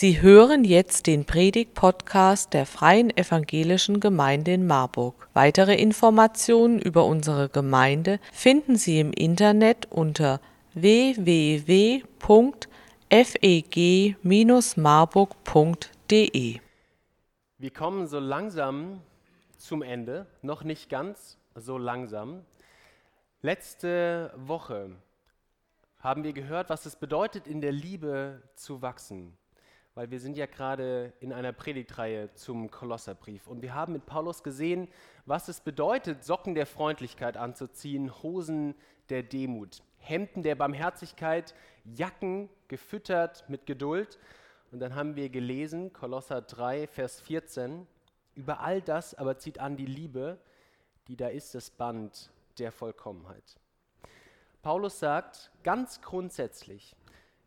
Sie hören jetzt den Predig-Podcast der Freien Evangelischen Gemeinde in Marburg. Weitere Informationen über unsere Gemeinde finden Sie im Internet unter www.feg-marburg.de. Wir kommen so langsam zum Ende, noch nicht ganz so langsam. Letzte Woche haben wir gehört, was es bedeutet, in der Liebe zu wachsen weil wir sind ja gerade in einer Predigtreihe zum Kolosserbrief und wir haben mit Paulus gesehen, was es bedeutet, Socken der Freundlichkeit anzuziehen, Hosen der Demut, Hemden der Barmherzigkeit, Jacken gefüttert mit Geduld. Und dann haben wir gelesen, Kolosser 3, Vers 14, über all das aber zieht an die Liebe, die da ist das Band der Vollkommenheit. Paulus sagt ganz grundsätzlich,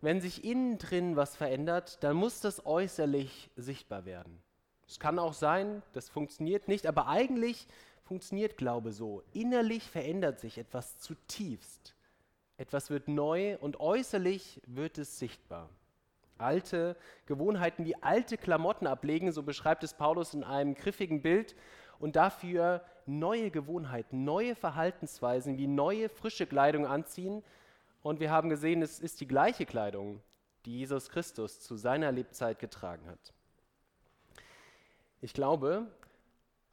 wenn sich innen drin was verändert, dann muss das äußerlich sichtbar werden. Es kann auch sein, das funktioniert nicht, aber eigentlich funktioniert Glaube so. Innerlich verändert sich etwas zutiefst. Etwas wird neu und äußerlich wird es sichtbar. Alte Gewohnheiten wie alte Klamotten ablegen, so beschreibt es Paulus in einem griffigen Bild, und dafür neue Gewohnheiten, neue Verhaltensweisen wie neue frische Kleidung anziehen, und wir haben gesehen, es ist die gleiche Kleidung, die Jesus Christus zu seiner Lebzeit getragen hat. Ich glaube,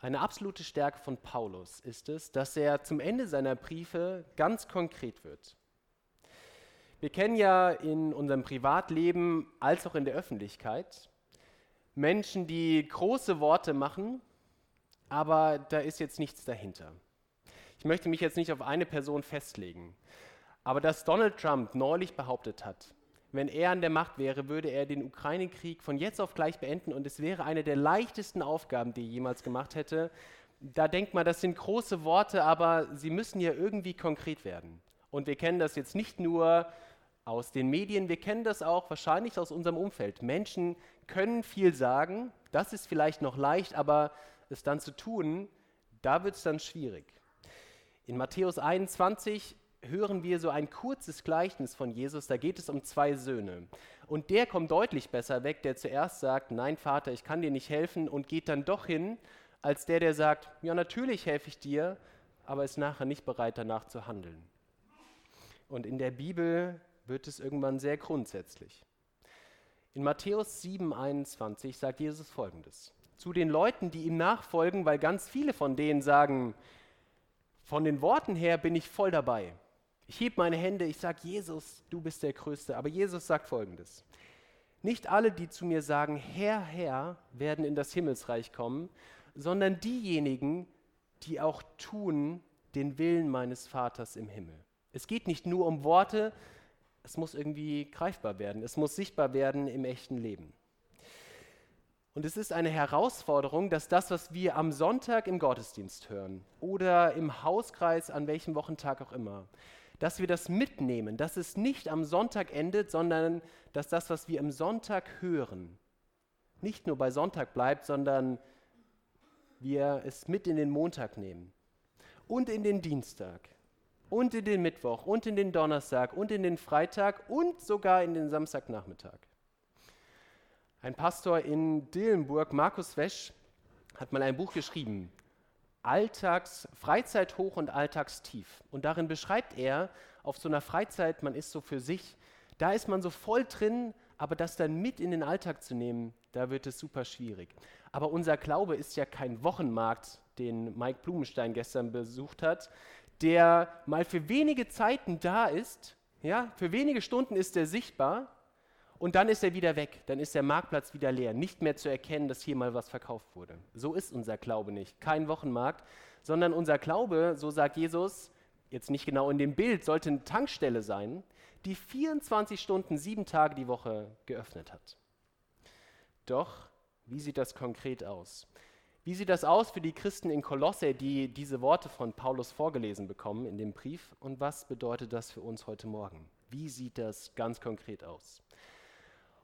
eine absolute Stärke von Paulus ist es, dass er zum Ende seiner Briefe ganz konkret wird. Wir kennen ja in unserem Privatleben als auch in der Öffentlichkeit Menschen, die große Worte machen, aber da ist jetzt nichts dahinter. Ich möchte mich jetzt nicht auf eine Person festlegen. Aber dass Donald Trump neulich behauptet hat, wenn er an der Macht wäre, würde er den Ukraine-Krieg von jetzt auf gleich beenden und es wäre eine der leichtesten Aufgaben, die er jemals gemacht hätte. Da denkt man, das sind große Worte, aber sie müssen ja irgendwie konkret werden. Und wir kennen das jetzt nicht nur aus den Medien, wir kennen das auch wahrscheinlich aus unserem Umfeld. Menschen können viel sagen, das ist vielleicht noch leicht, aber es dann zu tun, da wird es dann schwierig. In Matthäus 21 hören wir so ein kurzes Gleichnis von Jesus, da geht es um zwei Söhne. Und der kommt deutlich besser weg, der zuerst sagt, nein Vater, ich kann dir nicht helfen und geht dann doch hin, als der, der sagt, ja natürlich helfe ich dir, aber ist nachher nicht bereit danach zu handeln. Und in der Bibel wird es irgendwann sehr grundsätzlich. In Matthäus 7:21 sagt Jesus folgendes: Zu den Leuten, die ihm nachfolgen, weil ganz viele von denen sagen, von den Worten her bin ich voll dabei. Ich heb meine Hände, ich sage, Jesus, du bist der Größte. Aber Jesus sagt folgendes. Nicht alle, die zu mir sagen, Herr, Herr, werden in das Himmelsreich kommen, sondern diejenigen, die auch tun den Willen meines Vaters im Himmel. Es geht nicht nur um Worte, es muss irgendwie greifbar werden, es muss sichtbar werden im echten Leben. Und es ist eine Herausforderung, dass das, was wir am Sonntag im Gottesdienst hören oder im Hauskreis, an welchem Wochentag auch immer, dass wir das mitnehmen, dass es nicht am Sonntag endet, sondern dass das, was wir am Sonntag hören, nicht nur bei Sonntag bleibt, sondern wir es mit in den Montag nehmen und in den Dienstag und in den Mittwoch und in den Donnerstag und in den Freitag und sogar in den Samstagnachmittag. Ein Pastor in Dillenburg, Markus Wesch, hat mal ein Buch geschrieben, Alltags, Freizeithoch und Alltagstief. Und darin beschreibt er, auf so einer Freizeit, man ist so für sich, da ist man so voll drin, aber das dann mit in den Alltag zu nehmen, da wird es super schwierig. Aber unser Glaube ist ja kein Wochenmarkt, den Mike Blumenstein gestern besucht hat, der mal für wenige Zeiten da ist, ja, für wenige Stunden ist er sichtbar und dann ist er wieder weg, dann ist der Marktplatz wieder leer, nicht mehr zu erkennen, dass hier mal was verkauft wurde. So ist unser Glaube nicht, kein Wochenmarkt, sondern unser Glaube, so sagt Jesus, jetzt nicht genau in dem Bild, sollte eine Tankstelle sein, die 24 Stunden, sieben Tage die Woche geöffnet hat. Doch, wie sieht das konkret aus? Wie sieht das aus für die Christen in Kolosse, die diese Worte von Paulus vorgelesen bekommen in dem Brief? Und was bedeutet das für uns heute Morgen? Wie sieht das ganz konkret aus?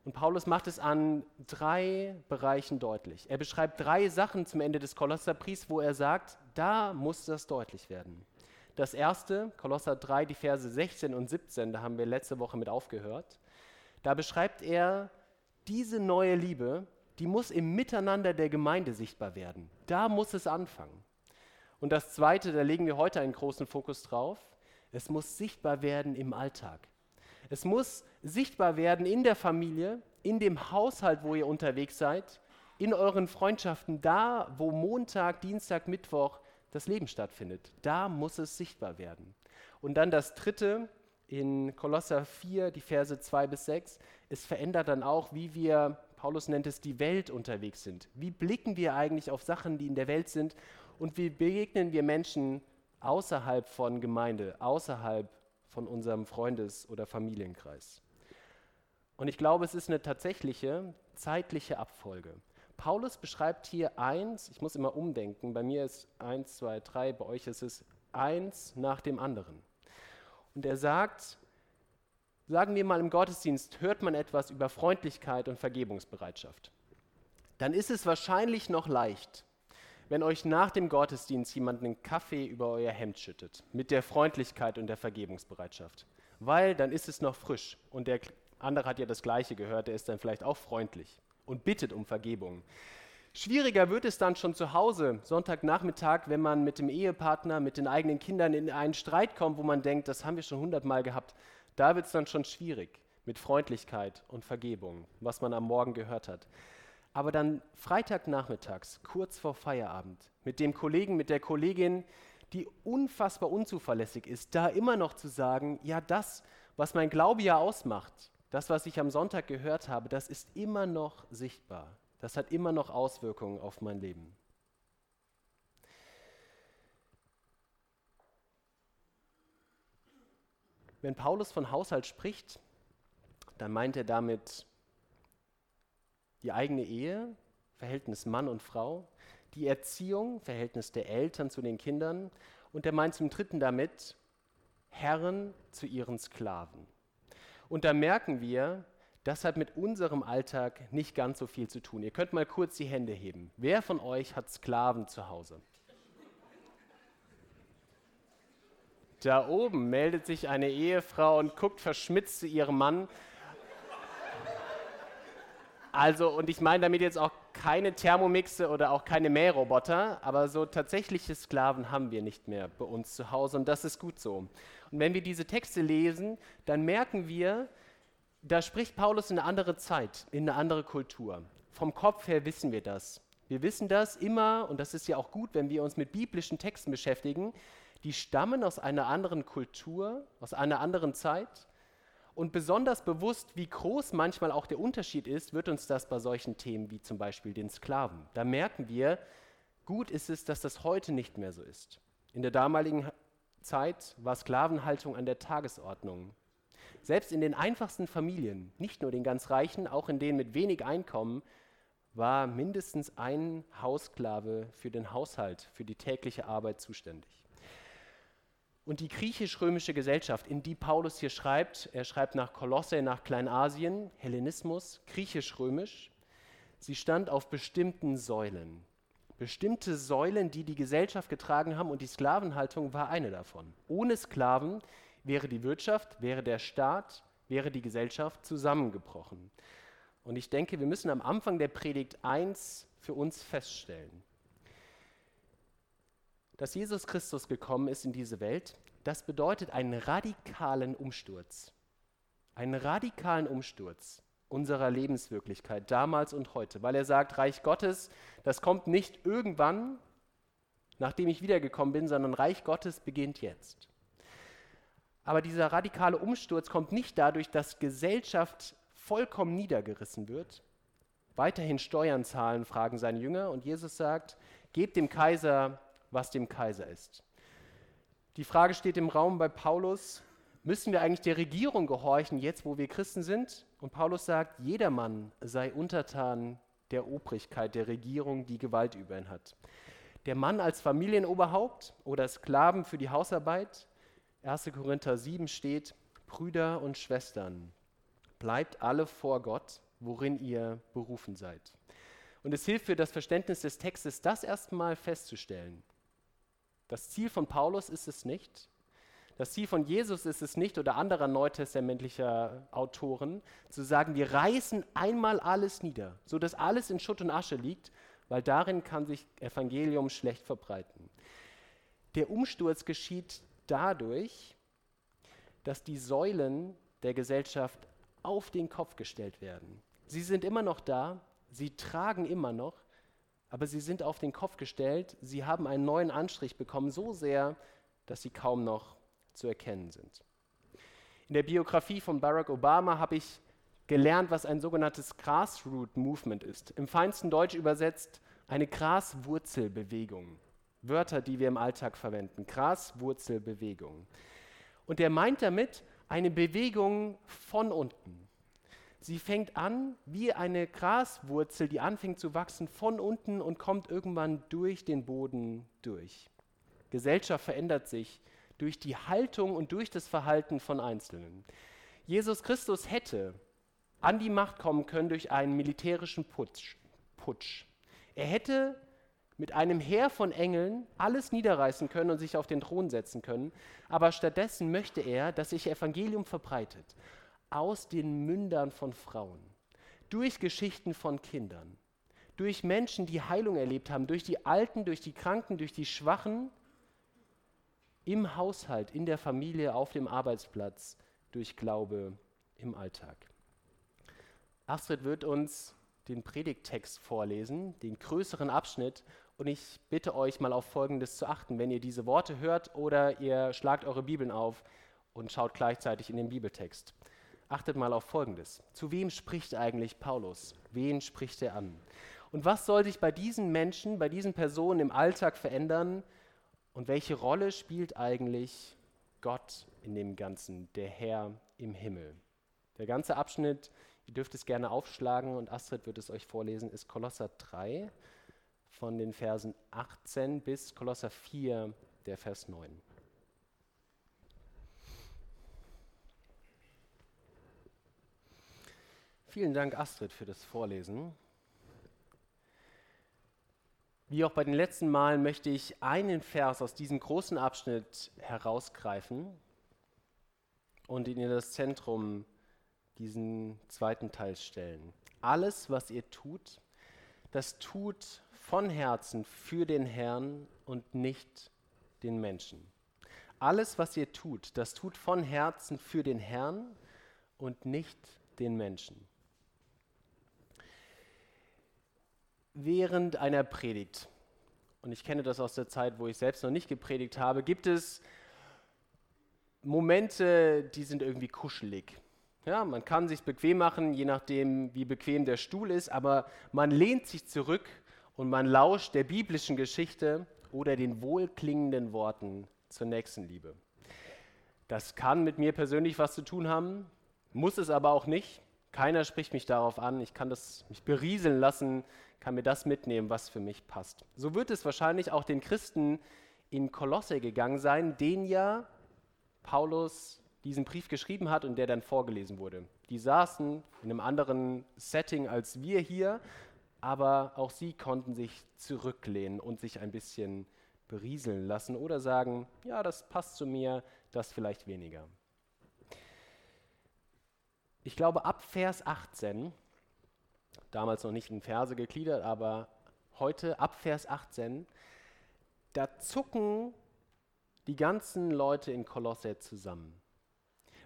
Und Paulus macht es an drei Bereichen deutlich. Er beschreibt drei Sachen zum Ende des Kolosserbriefs, wo er sagt, da muss das deutlich werden. Das erste, Kolosser 3, die Verse 16 und 17, da haben wir letzte Woche mit aufgehört. Da beschreibt er diese neue Liebe, die muss im Miteinander der Gemeinde sichtbar werden. Da muss es anfangen. Und das Zweite, da legen wir heute einen großen Fokus drauf, es muss sichtbar werden im Alltag. Es muss sichtbar werden in der Familie, in dem Haushalt, wo ihr unterwegs seid, in euren Freundschaften, da, wo Montag, Dienstag, Mittwoch das Leben stattfindet. Da muss es sichtbar werden. Und dann das Dritte in Kolosser 4, die Verse 2 bis 6, es verändert dann auch, wie wir, Paulus nennt es, die Welt unterwegs sind. Wie blicken wir eigentlich auf Sachen, die in der Welt sind und wie begegnen wir Menschen außerhalb von Gemeinde, außerhalb von unserem Freundes- oder Familienkreis. Und ich glaube, es ist eine tatsächliche zeitliche Abfolge. Paulus beschreibt hier eins, ich muss immer umdenken, bei mir ist eins, zwei, drei, bei euch ist es eins nach dem anderen. Und er sagt, sagen wir mal im Gottesdienst, hört man etwas über Freundlichkeit und Vergebungsbereitschaft. Dann ist es wahrscheinlich noch leicht, wenn euch nach dem Gottesdienst jemand einen Kaffee über euer Hemd schüttet, mit der Freundlichkeit und der Vergebungsbereitschaft. Weil dann ist es noch frisch und der andere hat ja das Gleiche gehört, der ist dann vielleicht auch freundlich und bittet um Vergebung. Schwieriger wird es dann schon zu Hause, Sonntagnachmittag, wenn man mit dem Ehepartner, mit den eigenen Kindern in einen Streit kommt, wo man denkt, das haben wir schon hundertmal gehabt. Da wird es dann schon schwierig mit Freundlichkeit und Vergebung, was man am Morgen gehört hat aber dann Freitagnachmittags, kurz vor Feierabend, mit dem Kollegen, mit der Kollegin, die unfassbar unzuverlässig ist, da immer noch zu sagen, ja, das, was mein Glaube ja ausmacht, das, was ich am Sonntag gehört habe, das ist immer noch sichtbar. Das hat immer noch Auswirkungen auf mein Leben. Wenn Paulus von Haushalt spricht, dann meint er damit die eigene Ehe, Verhältnis Mann und Frau, die Erziehung, Verhältnis der Eltern zu den Kindern und er meint zum Dritten damit Herren zu ihren Sklaven. Und da merken wir, das hat mit unserem Alltag nicht ganz so viel zu tun. Ihr könnt mal kurz die Hände heben. Wer von euch hat Sklaven zu Hause? Da oben meldet sich eine Ehefrau und guckt verschmitzt zu ihrem Mann also, und ich meine damit jetzt auch keine Thermomixe oder auch keine Mähroboter, aber so tatsächliche Sklaven haben wir nicht mehr bei uns zu Hause und das ist gut so. Und wenn wir diese Texte lesen, dann merken wir, da spricht Paulus in eine andere Zeit, in eine andere Kultur. Vom Kopf her wissen wir das. Wir wissen das immer, und das ist ja auch gut, wenn wir uns mit biblischen Texten beschäftigen, die stammen aus einer anderen Kultur, aus einer anderen Zeit und besonders bewusst, wie groß manchmal auch der Unterschied ist, wird uns das bei solchen Themen wie zum Beispiel den Sklaven. Da merken wir, gut ist es, dass das heute nicht mehr so ist. In der damaligen Zeit war Sklavenhaltung an der Tagesordnung. Selbst in den einfachsten Familien, nicht nur den ganz reichen, auch in denen mit wenig Einkommen, war mindestens ein Haussklave für den Haushalt, für die tägliche Arbeit zuständig. Und die griechisch-römische Gesellschaft, in die Paulus hier schreibt, er schreibt nach Kolosse, nach Kleinasien, Hellenismus, griechisch-römisch, sie stand auf bestimmten Säulen. Bestimmte Säulen, die die Gesellschaft getragen haben und die Sklavenhaltung war eine davon. Ohne Sklaven wäre die Wirtschaft, wäre der Staat, wäre die Gesellschaft zusammengebrochen. Und ich denke, wir müssen am Anfang der Predigt eins für uns feststellen dass Jesus Christus gekommen ist in diese Welt, das bedeutet einen radikalen Umsturz. Einen radikalen Umsturz unserer Lebenswirklichkeit damals und heute, weil er sagt, Reich Gottes, das kommt nicht irgendwann, nachdem ich wiedergekommen bin, sondern Reich Gottes beginnt jetzt. Aber dieser radikale Umsturz kommt nicht dadurch, dass Gesellschaft vollkommen niedergerissen wird. Weiterhin Steuern zahlen, fragen seine Jünger. Und Jesus sagt, gebt dem Kaiser was dem Kaiser ist. Die Frage steht im Raum bei Paulus, müssen wir eigentlich der Regierung gehorchen, jetzt wo wir Christen sind? Und Paulus sagt, jedermann sei untertan der Obrigkeit, der Regierung, die Gewalt über ihn hat. Der Mann als Familienoberhaupt oder Sklaven für die Hausarbeit. 1. Korinther 7 steht, Brüder und Schwestern, bleibt alle vor Gott, worin ihr berufen seid. Und es hilft für das Verständnis des Textes, das erstmal festzustellen. Das Ziel von Paulus ist es nicht, Das Ziel von Jesus ist es nicht oder anderer neutestamentlicher Autoren zu sagen, wir reißen einmal alles nieder, sodass alles in Schutt und Asche liegt, weil darin kann sich Evangelium schlecht verbreiten. Der Umsturz geschieht dadurch, dass die Säulen der Gesellschaft auf den Kopf gestellt werden. Sie sind immer noch da, sie tragen immer noch, aber sie sind auf den Kopf gestellt, sie haben einen neuen Anstrich bekommen, so sehr, dass sie kaum noch zu erkennen sind. In der Biografie von Barack Obama habe ich gelernt, was ein sogenanntes Grassroot Movement ist. Im feinsten Deutsch übersetzt eine Graswurzelbewegung. Wörter, die wir im Alltag verwenden. Graswurzelbewegung. Und er meint damit eine Bewegung von unten. Sie fängt an wie eine Graswurzel, die anfängt zu wachsen von unten und kommt irgendwann durch den Boden durch. Gesellschaft verändert sich durch die Haltung und durch das Verhalten von Einzelnen. Jesus Christus hätte an die Macht kommen können durch einen militärischen Putsch. Putsch. Er hätte mit einem Heer von Engeln alles niederreißen können und sich auf den Thron setzen können, aber stattdessen möchte er, dass sich Evangelium verbreitet aus den Mündern von Frauen, durch Geschichten von Kindern, durch Menschen, die Heilung erlebt haben, durch die Alten, durch die Kranken, durch die Schwachen, im Haushalt, in der Familie, auf dem Arbeitsplatz, durch Glaube im Alltag. Astrid wird uns den Predigttext vorlesen, den größeren Abschnitt, und ich bitte euch mal auf Folgendes zu achten, wenn ihr diese Worte hört oder ihr schlagt eure Bibeln auf und schaut gleichzeitig in den Bibeltext. Achtet mal auf Folgendes. Zu wem spricht eigentlich Paulus? Wen spricht er an? Und was soll sich bei diesen Menschen, bei diesen Personen im Alltag verändern, und welche Rolle spielt eigentlich Gott in dem Ganzen, der Herr im Himmel? Der ganze Abschnitt, ihr dürft es gerne aufschlagen und Astrid wird es euch vorlesen, ist Kolosser 3 von den Versen 18 bis Kolosser 4, der Vers 9. Vielen Dank, Astrid, für das Vorlesen. Wie auch bei den letzten Malen möchte ich einen Vers aus diesem großen Abschnitt herausgreifen und ihn in das Zentrum diesen zweiten Teil stellen. Alles, was ihr tut, das tut von Herzen für den Herrn und nicht den Menschen. Alles, was ihr tut, das tut von Herzen für den Herrn und nicht den Menschen. Während einer Predigt, und ich kenne das aus der Zeit, wo ich selbst noch nicht gepredigt habe, gibt es Momente, die sind irgendwie kuschelig. Ja, man kann sich bequem machen, je nachdem, wie bequem der Stuhl ist, aber man lehnt sich zurück und man lauscht der biblischen Geschichte oder den wohlklingenden Worten zur Nächstenliebe. Das kann mit mir persönlich was zu tun haben, muss es aber auch nicht. Keiner spricht mich darauf an. Ich kann das mich berieseln lassen, kann mir das mitnehmen, was für mich passt. So wird es wahrscheinlich auch den Christen in Kolosse gegangen sein, denen ja Paulus diesen Brief geschrieben hat und der dann vorgelesen wurde. Die saßen in einem anderen Setting als wir hier, aber auch sie konnten sich zurücklehnen und sich ein bisschen berieseln lassen oder sagen, ja, das passt zu mir, das vielleicht weniger. Ich glaube, ab Vers 18 damals noch nicht in Verse gegliedert, aber heute ab Vers 18, da zucken die ganzen Leute in Kolosse zusammen.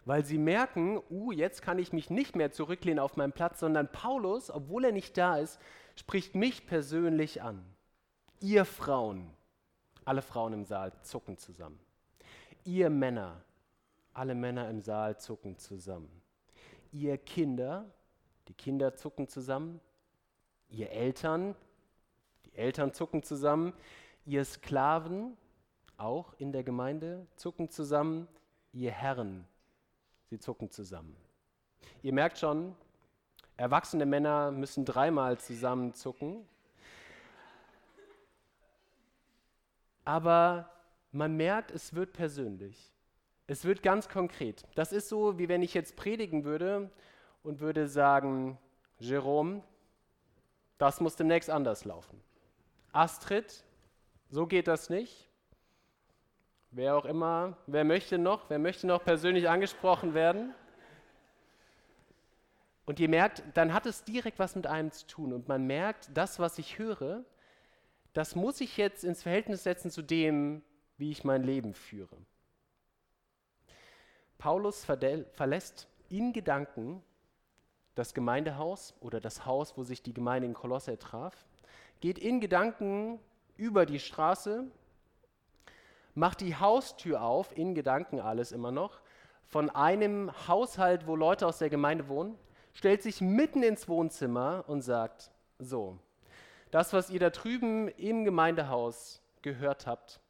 Weil sie merken, uh, jetzt kann ich mich nicht mehr zurücklehnen auf meinen Platz, sondern Paulus, obwohl er nicht da ist, spricht mich persönlich an. Ihr Frauen, alle Frauen im Saal zucken zusammen. Ihr Männer, alle Männer im Saal zucken zusammen. Ihr Kinder, die Kinder zucken zusammen. Ihr Eltern, die Eltern zucken zusammen. Ihr Sklaven, auch in der Gemeinde, zucken zusammen. Ihr Herren, sie zucken zusammen. Ihr merkt schon, erwachsene Männer müssen dreimal zusammen zucken. Aber man merkt, es wird persönlich. Es wird ganz konkret. Das ist so, wie wenn ich jetzt predigen würde und würde sagen, Jerome, das muss demnächst anders laufen. Astrid, so geht das nicht. Wer auch immer, wer möchte noch? Wer möchte noch persönlich angesprochen werden? Und ihr merkt, dann hat es direkt was mit einem zu tun. Und man merkt, das, was ich höre, das muss ich jetzt ins Verhältnis setzen zu dem, wie ich mein Leben führe. Paulus verlässt in Gedanken das Gemeindehaus oder das Haus, wo sich die Gemeinde in Kolosse traf, geht in Gedanken über die Straße, macht die Haustür auf, in Gedanken alles immer noch, von einem Haushalt, wo Leute aus der Gemeinde wohnen, stellt sich mitten ins Wohnzimmer und sagt, so, das, was ihr da drüben im Gemeindehaus gehört habt,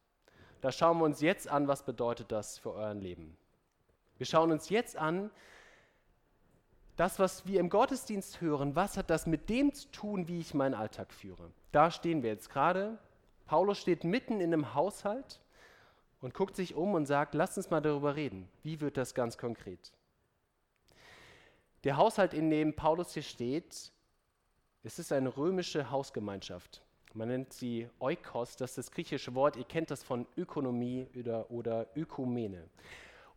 da schauen wir uns jetzt an, was bedeutet das für euer Leben. Wir schauen uns jetzt an, das, was wir im Gottesdienst hören, was hat das mit dem zu tun, wie ich meinen Alltag führe? Da stehen wir jetzt gerade. Paulus steht mitten in einem Haushalt und guckt sich um und sagt, lasst uns mal darüber reden. Wie wird das ganz konkret? Der Haushalt, in dem Paulus hier steht, es ist eine römische Hausgemeinschaft. Man nennt sie Oikos, das ist das griechische Wort, ihr kennt das von Ökonomie oder, oder Ökumene.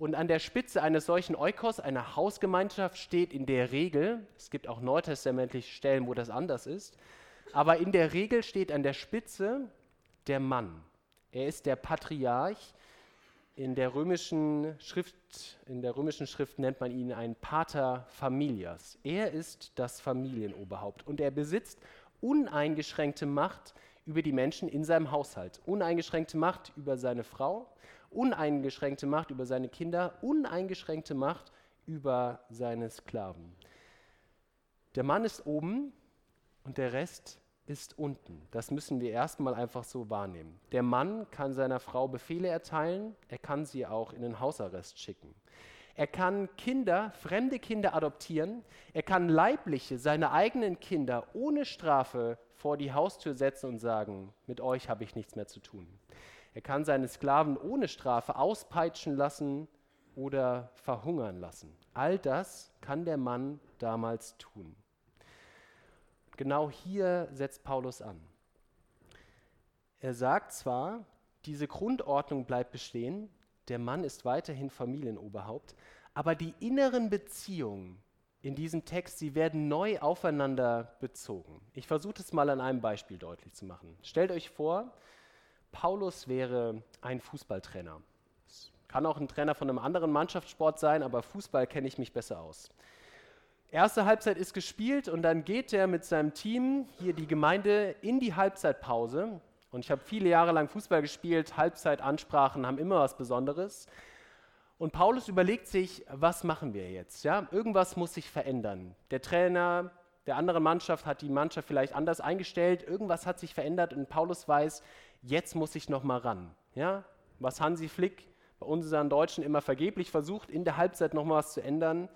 Und an der Spitze eines solchen Oikos, einer Hausgemeinschaft, steht in der Regel, es gibt auch neutestamentliche Stellen, wo das anders ist, aber in der Regel steht an der Spitze der Mann. Er ist der Patriarch. In der römischen Schrift, in der römischen Schrift nennt man ihn ein Pater Familias. Er ist das Familienoberhaupt und er besitzt uneingeschränkte Macht über die Menschen in seinem Haushalt, uneingeschränkte Macht über seine Frau, uneingeschränkte Macht über seine Kinder, uneingeschränkte Macht über seine Sklaven. Der Mann ist oben und der Rest ist unten. Das müssen wir erstmal einfach so wahrnehmen. Der Mann kann seiner Frau Befehle erteilen, er kann sie auch in den Hausarrest schicken. Er kann Kinder, fremde Kinder adoptieren, er kann leibliche, seine eigenen Kinder ohne Strafe vor die Haustür setzen und sagen, mit euch habe ich nichts mehr zu tun. Er kann seine Sklaven ohne Strafe auspeitschen lassen oder verhungern lassen. All das kann der Mann damals tun. Genau hier setzt Paulus an. Er sagt zwar, diese Grundordnung bleibt bestehen, der Mann ist weiterhin Familienoberhaupt, aber die inneren Beziehungen in diesem Text, sie werden neu aufeinander bezogen. Ich versuche es mal an einem Beispiel deutlich zu machen. Stellt euch vor, Paulus wäre ein Fußballtrainer. Es kann auch ein Trainer von einem anderen Mannschaftssport sein, aber Fußball kenne ich mich besser aus. Erste Halbzeit ist gespielt und dann geht er mit seinem Team, hier die Gemeinde, in die Halbzeitpause. Und ich habe viele Jahre lang Fußball gespielt, Halbzeitansprachen haben immer was Besonderes. Und Paulus überlegt sich, was machen wir jetzt? Ja, irgendwas muss sich verändern. Der Trainer der anderen Mannschaft hat die Mannschaft vielleicht anders eingestellt, irgendwas hat sich verändert und Paulus weiß, jetzt muss ich noch mal ran. Ja? Was Hansi Flick bei unseren Deutschen immer vergeblich versucht, in der Halbzeit noch mal was zu ändern,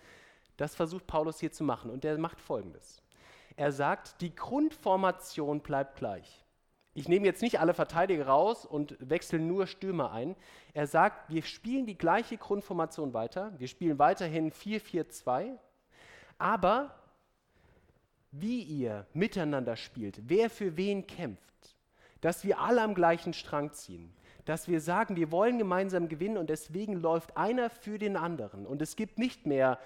das versucht Paulus hier zu machen. Und er macht Folgendes. Er sagt, die Grundformation bleibt gleich. Ich nehme jetzt nicht alle Verteidiger raus und wechsle nur Stürmer ein. Er sagt, wir spielen die gleiche Grundformation weiter. Wir spielen weiterhin 4-4-2. Aber wie ihr miteinander spielt, wer für wen kämpft, dass wir alle am gleichen Strang ziehen, dass wir sagen, wir wollen gemeinsam gewinnen und deswegen läuft einer für den anderen. Und es gibt nicht mehr,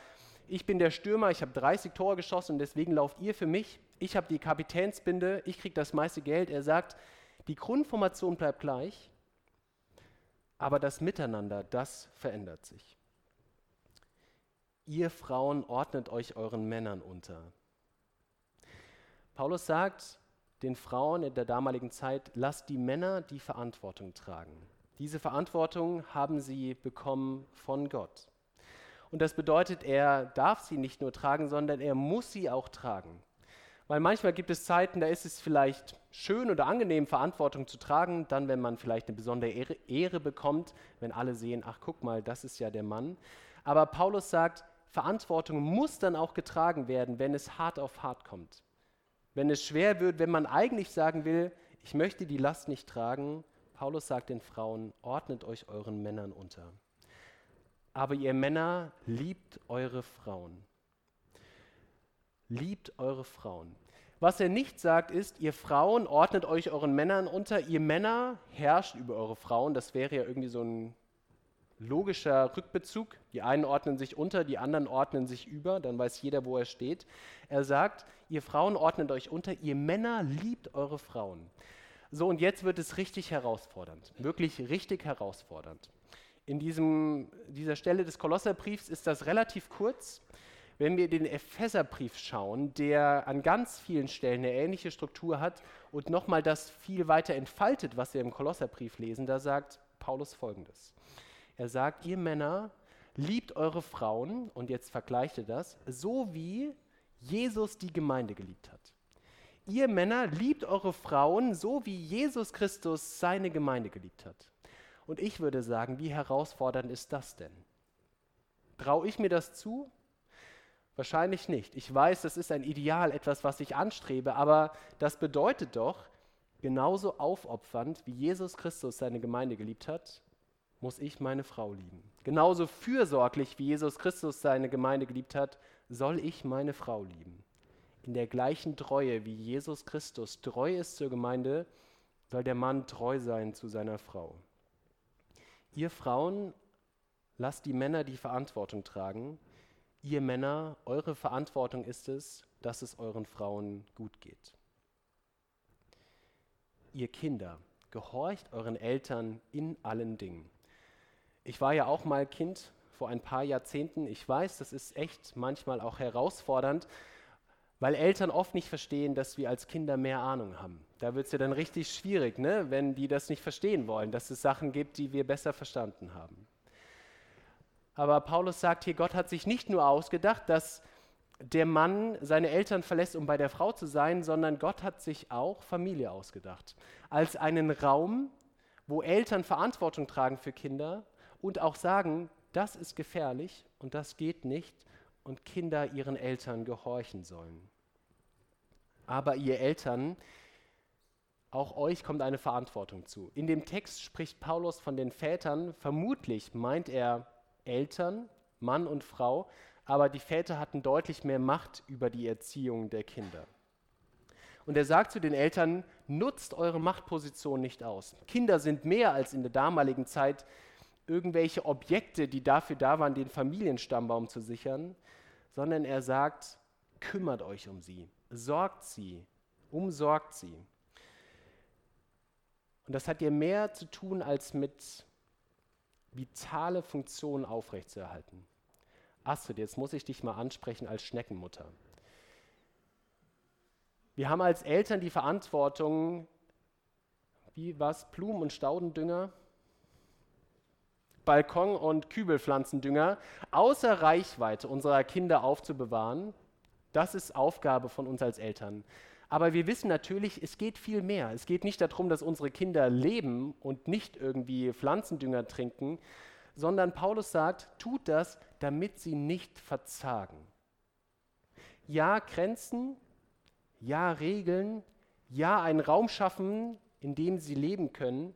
ich bin der Stürmer, ich habe 30 Tore geschossen und deswegen lauft ihr für mich, ich habe die Kapitänsbinde, ich kriege das meiste Geld. Er sagt, die Grundformation bleibt gleich, aber das Miteinander, das verändert sich. Ihr Frauen ordnet euch euren Männern unter. Paulus sagt, den Frauen in der damaligen Zeit, lasst die Männer die Verantwortung tragen. Diese Verantwortung haben sie bekommen von Gott. Und das bedeutet, er darf sie nicht nur tragen, sondern er muss sie auch tragen. Weil manchmal gibt es Zeiten, da ist es vielleicht schön oder angenehm, Verantwortung zu tragen, dann, wenn man vielleicht eine besondere Ehre, bekommt, wenn alle sehen, ach guck mal, das ist ja der Mann. Aber Paulus sagt, Verantwortung muss dann auch getragen werden, wenn es hart auf hart kommt. Wenn es schwer wird, wenn man eigentlich sagen will, ich möchte die Last nicht tragen, Paulus sagt den Frauen, ordnet euch euren Männern unter. Aber ihr Männer, liebt eure Frauen. Liebt eure Frauen. Was er nicht sagt, ist, ihr Frauen ordnet euch euren Männern unter, ihr Männer herrscht über eure Frauen. Das wäre ja irgendwie so ein logischer Rückbezug. Die einen ordnen sich unter, die anderen ordnen sich über, dann weiß jeder, wo er steht. Er sagt, ihr Frauen ordnet euch unter, ihr Männer liebt eure Frauen. So, und jetzt wird es richtig herausfordernd, wirklich richtig herausfordernd. In diesem, dieser Stelle des Kolosserbriefs ist das relativ kurz. Wenn wir den Epheserbrief schauen, der an ganz vielen Stellen eine ähnliche Struktur hat und nochmal das viel weiter entfaltet, was wir im Kolosserbrief lesen, da sagt Paulus folgendes. Er sagt, ihr Männer liebt eure Frauen, und jetzt vergleicht er das, so wie Jesus die Gemeinde geliebt hat. Ihr Männer liebt eure Frauen, so wie Jesus Christus seine Gemeinde geliebt hat. Und ich würde sagen, wie herausfordernd ist das denn? Traue ich mir das zu? Wahrscheinlich nicht. Ich weiß, das ist ein Ideal, etwas, was ich anstrebe, aber das bedeutet doch, genauso aufopfernd, wie Jesus Christus seine Gemeinde geliebt hat, muss ich meine Frau lieben. Genauso fürsorglich wie Jesus Christus seine Gemeinde geliebt hat, soll ich meine Frau lieben. In der gleichen Treue wie Jesus Christus treu ist zur Gemeinde, soll der Mann treu sein zu seiner Frau. Ihr Frauen, lasst die Männer die Verantwortung tragen. Ihr Männer, eure Verantwortung ist es, dass es euren Frauen gut geht. Ihr Kinder, gehorcht euren Eltern in allen Dingen. Ich war ja auch mal Kind vor ein paar Jahrzehnten. Ich weiß, das ist echt manchmal auch herausfordernd, weil Eltern oft nicht verstehen, dass wir als Kinder mehr Ahnung haben. Da wird es ja dann richtig schwierig, ne? wenn die das nicht verstehen wollen, dass es Sachen gibt, die wir besser verstanden haben. Aber Paulus sagt hier, Gott hat sich nicht nur ausgedacht, dass der Mann seine Eltern verlässt, um bei der Frau zu sein, sondern Gott hat sich auch Familie ausgedacht. Als einen Raum, wo Eltern Verantwortung tragen für Kinder und auch sagen, das ist gefährlich und das geht nicht und Kinder ihren Eltern gehorchen sollen. Aber ihr Eltern, auch euch kommt eine Verantwortung zu. In dem Text spricht Paulus von den Vätern, vermutlich meint er Eltern, Mann und Frau, aber die Väter hatten deutlich mehr Macht über die Erziehung der Kinder. Und er sagt zu den Eltern, nutzt eure Machtposition nicht aus. Kinder sind mehr als in der damaligen Zeit irgendwelche Objekte, die dafür da waren, den Familienstammbaum zu sichern, sondern er sagt, kümmert euch um sie, sorgt sie, umsorgt sie. Und das hat dir mehr zu tun, als mit vitale Funktionen aufrechtzuerhalten. Astrid, jetzt muss ich dich mal ansprechen als Schneckenmutter. Wir haben als Eltern die Verantwortung, wie was, Blumen- und Staudendünger, Balkon- und Kübelpflanzendünger außer Reichweite unserer Kinder aufzubewahren. Das ist Aufgabe von uns als Eltern. Aber wir wissen natürlich, es geht viel mehr. Es geht nicht darum, dass unsere Kinder leben und nicht irgendwie Pflanzendünger trinken, sondern Paulus sagt, tut das, damit sie nicht verzagen. Ja, Grenzen, ja Regeln, ja einen Raum schaffen, in dem sie leben können,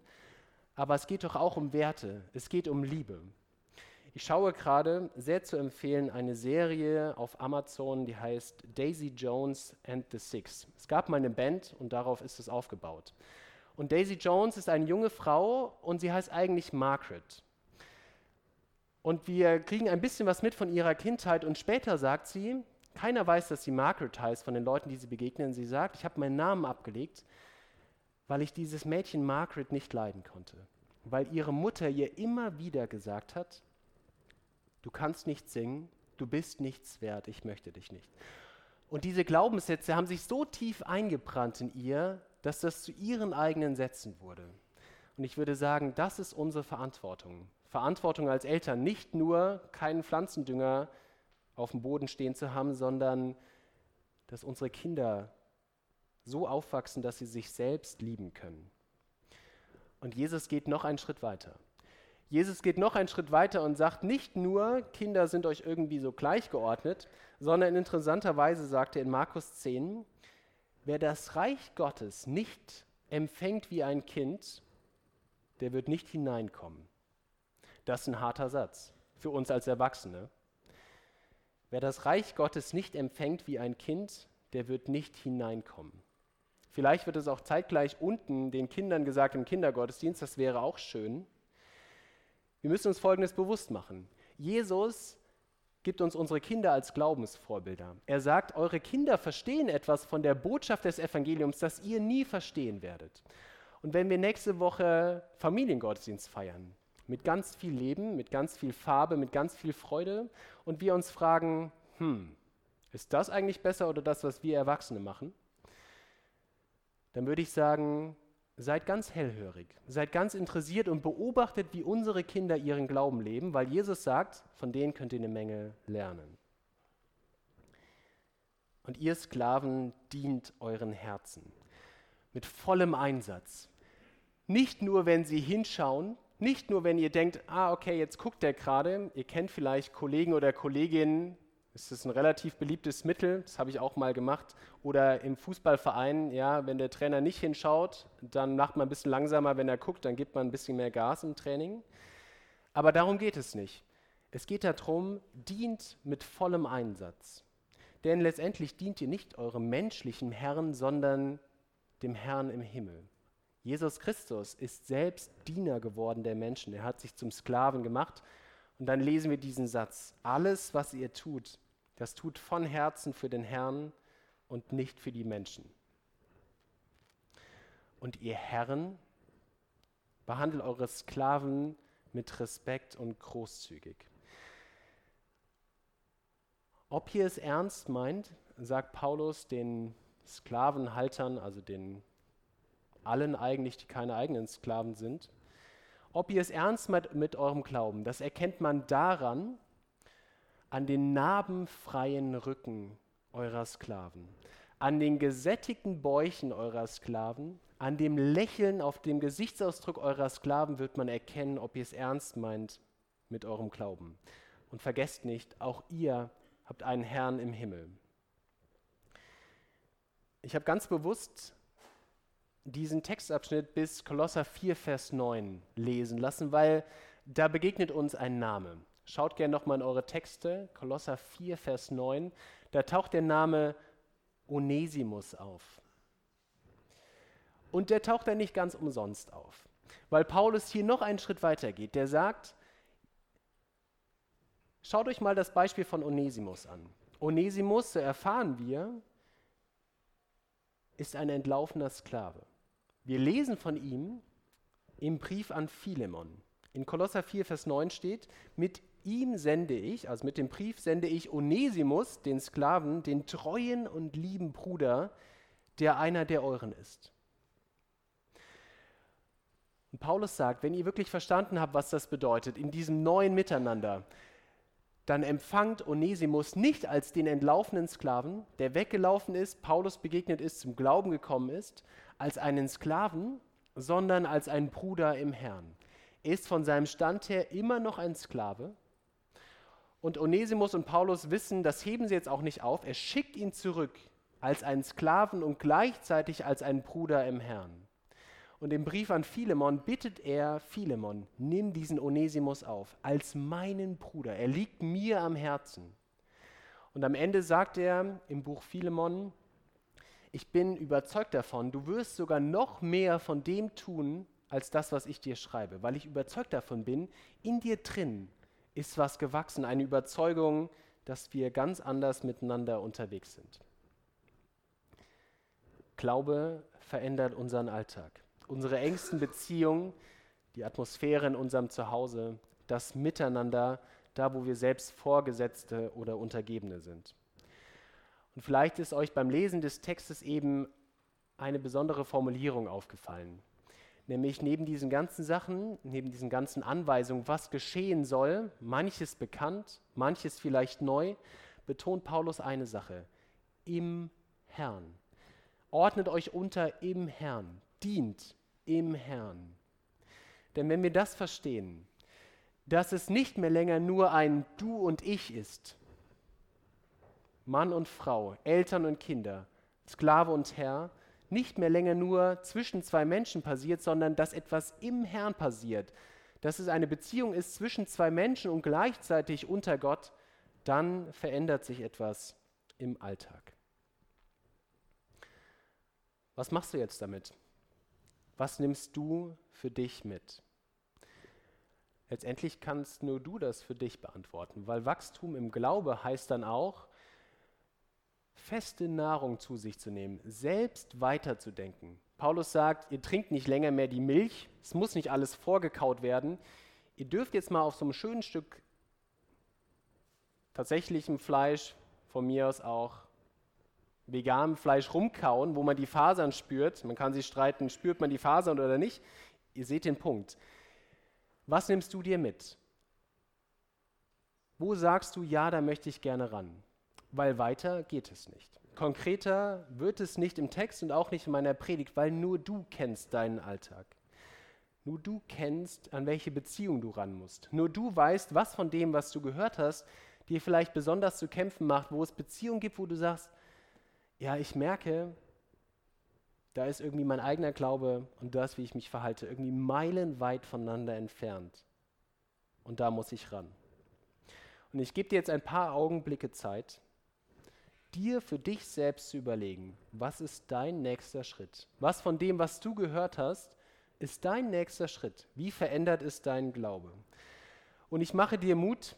aber es geht doch auch um Werte, es geht um Liebe. Ich schaue gerade, sehr zu empfehlen, eine Serie auf Amazon, die heißt Daisy Jones and the Six. Es gab mal eine Band und darauf ist es aufgebaut. Und Daisy Jones ist eine junge Frau und sie heißt eigentlich Margaret. Und wir kriegen ein bisschen was mit von ihrer Kindheit und später sagt sie, keiner weiß, dass sie Margaret heißt von den Leuten, die sie begegnen. Sie sagt, ich habe meinen Namen abgelegt, weil ich dieses Mädchen Margaret nicht leiden konnte. Weil ihre Mutter ihr immer wieder gesagt hat, du kannst nicht singen, du bist nichts wert, ich möchte dich nicht. Und diese Glaubenssätze haben sich so tief eingebrannt in ihr, dass das zu ihren eigenen Sätzen wurde. Und ich würde sagen, das ist unsere Verantwortung. Verantwortung als Eltern, nicht nur keinen Pflanzendünger auf dem Boden stehen zu haben, sondern dass unsere Kinder so aufwachsen, dass sie sich selbst lieben können. Und Jesus geht noch einen Schritt weiter. Jesus geht noch einen Schritt weiter und sagt nicht nur, Kinder sind euch irgendwie so gleichgeordnet, sondern interessanterweise sagt er in Markus 10, wer das Reich Gottes nicht empfängt wie ein Kind, der wird nicht hineinkommen. Das ist ein harter Satz für uns als Erwachsene. Wer das Reich Gottes nicht empfängt wie ein Kind, der wird nicht hineinkommen. Vielleicht wird es auch zeitgleich unten den Kindern gesagt im Kindergottesdienst, das wäre auch schön. Wir müssen uns Folgendes bewusst machen. Jesus gibt uns unsere Kinder als Glaubensvorbilder. Er sagt, eure Kinder verstehen etwas von der Botschaft des Evangeliums, das ihr nie verstehen werdet. Und wenn wir nächste Woche Familiengottesdienst feiern, mit ganz viel Leben, mit ganz viel Farbe, mit ganz viel Freude, und wir uns fragen, hm, ist das eigentlich besser oder das, was wir Erwachsene machen? Dann würde ich sagen, seid ganz hellhörig, seid ganz interessiert und beobachtet, wie unsere Kinder ihren Glauben leben, weil Jesus sagt, von denen könnt ihr eine Menge lernen. Und ihr Sklaven dient euren Herzen mit vollem Einsatz. Nicht nur, wenn sie hinschauen, nicht nur, wenn ihr denkt, ah, okay, jetzt guckt der gerade. Ihr kennt vielleicht Kollegen oder Kolleginnen, das ist ein relativ beliebtes Mittel, das habe ich auch mal gemacht. Oder im Fußballverein, ja, wenn der Trainer nicht hinschaut, dann macht man ein bisschen langsamer, wenn er guckt, dann gibt man ein bisschen mehr Gas im Training. Aber darum geht es nicht. Es geht darum, dient mit vollem Einsatz. Denn letztendlich dient ihr nicht eurem menschlichen Herrn, sondern dem Herrn im Himmel. Jesus Christus ist selbst Diener geworden der Menschen. Er hat sich zum Sklaven gemacht. Und dann lesen wir diesen Satz. Alles, was ihr tut, das tut von Herzen für den Herrn und nicht für die Menschen. Und ihr Herren, behandelt eure Sklaven mit Respekt und großzügig. Ob ihr es ernst meint, sagt Paulus den Sklavenhaltern, also den allen eigentlich, die keine eigenen Sklaven sind, ob ihr es ernst meint mit eurem Glauben, das erkennt man daran, an den narbenfreien Rücken eurer Sklaven, an den gesättigten Bäuchen eurer Sklaven, an dem Lächeln auf dem Gesichtsausdruck eurer Sklaven wird man erkennen, ob ihr es ernst meint mit eurem Glauben. Und vergesst nicht, auch ihr habt einen Herrn im Himmel. Ich habe ganz bewusst diesen Textabschnitt bis Kolosser 4, Vers 9 lesen lassen, weil da begegnet uns ein Name. Schaut gerne nochmal in eure Texte, Kolosser 4, Vers 9. Da taucht der Name Onesimus auf. Und der taucht da nicht ganz umsonst auf, weil Paulus hier noch einen Schritt weiter geht. Der sagt, schaut euch mal das Beispiel von Onesimus an. Onesimus, so erfahren wir, ist ein entlaufener Sklave. Wir lesen von ihm im Brief an Philemon. In Kolosser 4, Vers 9 steht, mit ihm sende ich, also mit dem Brief sende ich Onesimus, den Sklaven, den treuen und lieben Bruder, der einer der euren ist. Und Paulus sagt, wenn ihr wirklich verstanden habt, was das bedeutet, in diesem neuen Miteinander, dann empfangt Onesimus nicht als den entlaufenen Sklaven, der weggelaufen ist, Paulus begegnet ist, zum Glauben gekommen ist, als einen Sklaven, sondern als einen Bruder im Herrn. Er ist von seinem Stand her immer noch ein Sklave, und Onesimus und Paulus wissen, das heben sie jetzt auch nicht auf. Er schickt ihn zurück als einen Sklaven und gleichzeitig als einen Bruder im Herrn. Und im Brief an Philemon bittet er Philemon, nimm diesen Onesimus auf als meinen Bruder. Er liegt mir am Herzen. Und am Ende sagt er im Buch Philemon, ich bin überzeugt davon, du wirst sogar noch mehr von dem tun, als das, was ich dir schreibe, weil ich überzeugt davon bin, in dir drin ist was gewachsen, eine Überzeugung, dass wir ganz anders miteinander unterwegs sind. Glaube verändert unseren Alltag, unsere engsten Beziehungen, die Atmosphäre in unserem Zuhause, das Miteinander, da wo wir selbst Vorgesetzte oder Untergebene sind. Und vielleicht ist euch beim Lesen des Textes eben eine besondere Formulierung aufgefallen. Nämlich neben diesen ganzen Sachen, neben diesen ganzen Anweisungen, was geschehen soll, manches bekannt, manches vielleicht neu, betont Paulus eine Sache, im Herrn. Ordnet euch unter im Herrn, dient im Herrn. Denn wenn wir das verstehen, dass es nicht mehr länger nur ein Du und Ich ist, Mann und Frau, Eltern und Kinder, Sklave und Herr, nicht mehr länger nur zwischen zwei Menschen passiert, sondern dass etwas im Herrn passiert, dass es eine Beziehung ist zwischen zwei Menschen und gleichzeitig unter Gott, dann verändert sich etwas im Alltag. Was machst du jetzt damit? Was nimmst du für dich mit? Letztendlich kannst nur du das für dich beantworten, weil Wachstum im Glaube heißt dann auch, feste Nahrung zu sich zu nehmen, selbst weiterzudenken. Paulus sagt, ihr trinkt nicht länger mehr die Milch, es muss nicht alles vorgekaut werden. Ihr dürft jetzt mal auf so einem schönen Stück tatsächlichem Fleisch, von mir aus auch veganem Fleisch rumkauen, wo man die Fasern spürt. Man kann sich streiten, spürt man die Fasern oder nicht. Ihr seht den Punkt. Was nimmst du dir mit? Wo sagst du, ja, da möchte ich gerne ran? Weil weiter geht es nicht. Konkreter wird es nicht im Text und auch nicht in meiner Predigt, weil nur du kennst deinen Alltag. Nur du kennst, an welche Beziehung du ran musst. Nur du weißt, was von dem, was du gehört hast, dir vielleicht besonders zu kämpfen macht, wo es Beziehungen gibt, wo du sagst, ja, ich merke, da ist irgendwie mein eigener Glaube und das, wie ich mich verhalte, irgendwie meilenweit voneinander entfernt. Und da muss ich ran. Und ich gebe dir jetzt ein paar Augenblicke Zeit, dir für dich selbst zu überlegen, was ist dein nächster Schritt? Was von dem, was du gehört hast, ist dein nächster Schritt? Wie verändert ist dein Glaube? Und ich mache dir Mut,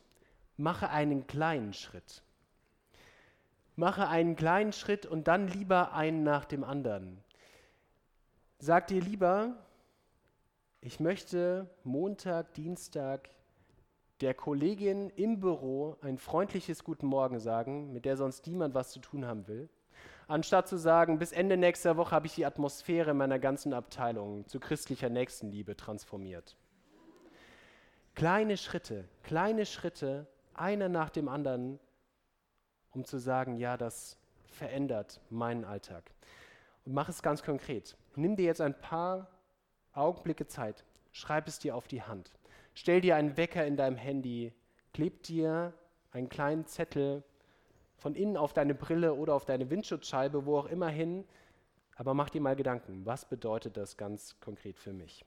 mache einen kleinen Schritt. Mache einen kleinen Schritt und dann lieber einen nach dem anderen. Sag dir lieber, ich möchte Montag, Dienstag der Kollegin im Büro ein freundliches Guten Morgen sagen, mit der sonst niemand was zu tun haben will, anstatt zu sagen, bis Ende nächster Woche habe ich die Atmosphäre meiner ganzen Abteilung zu christlicher Nächstenliebe transformiert. Kleine Schritte, kleine Schritte, einer nach dem anderen, um zu sagen, ja, das verändert meinen Alltag. Und mach es ganz konkret. Nimm dir jetzt ein paar Augenblicke Zeit, schreib es dir auf die Hand. Stell dir einen Wecker in deinem Handy, kleb dir einen kleinen Zettel von innen auf deine Brille oder auf deine Windschutzscheibe, wo auch immer hin, aber mach dir mal Gedanken, was bedeutet das ganz konkret für mich?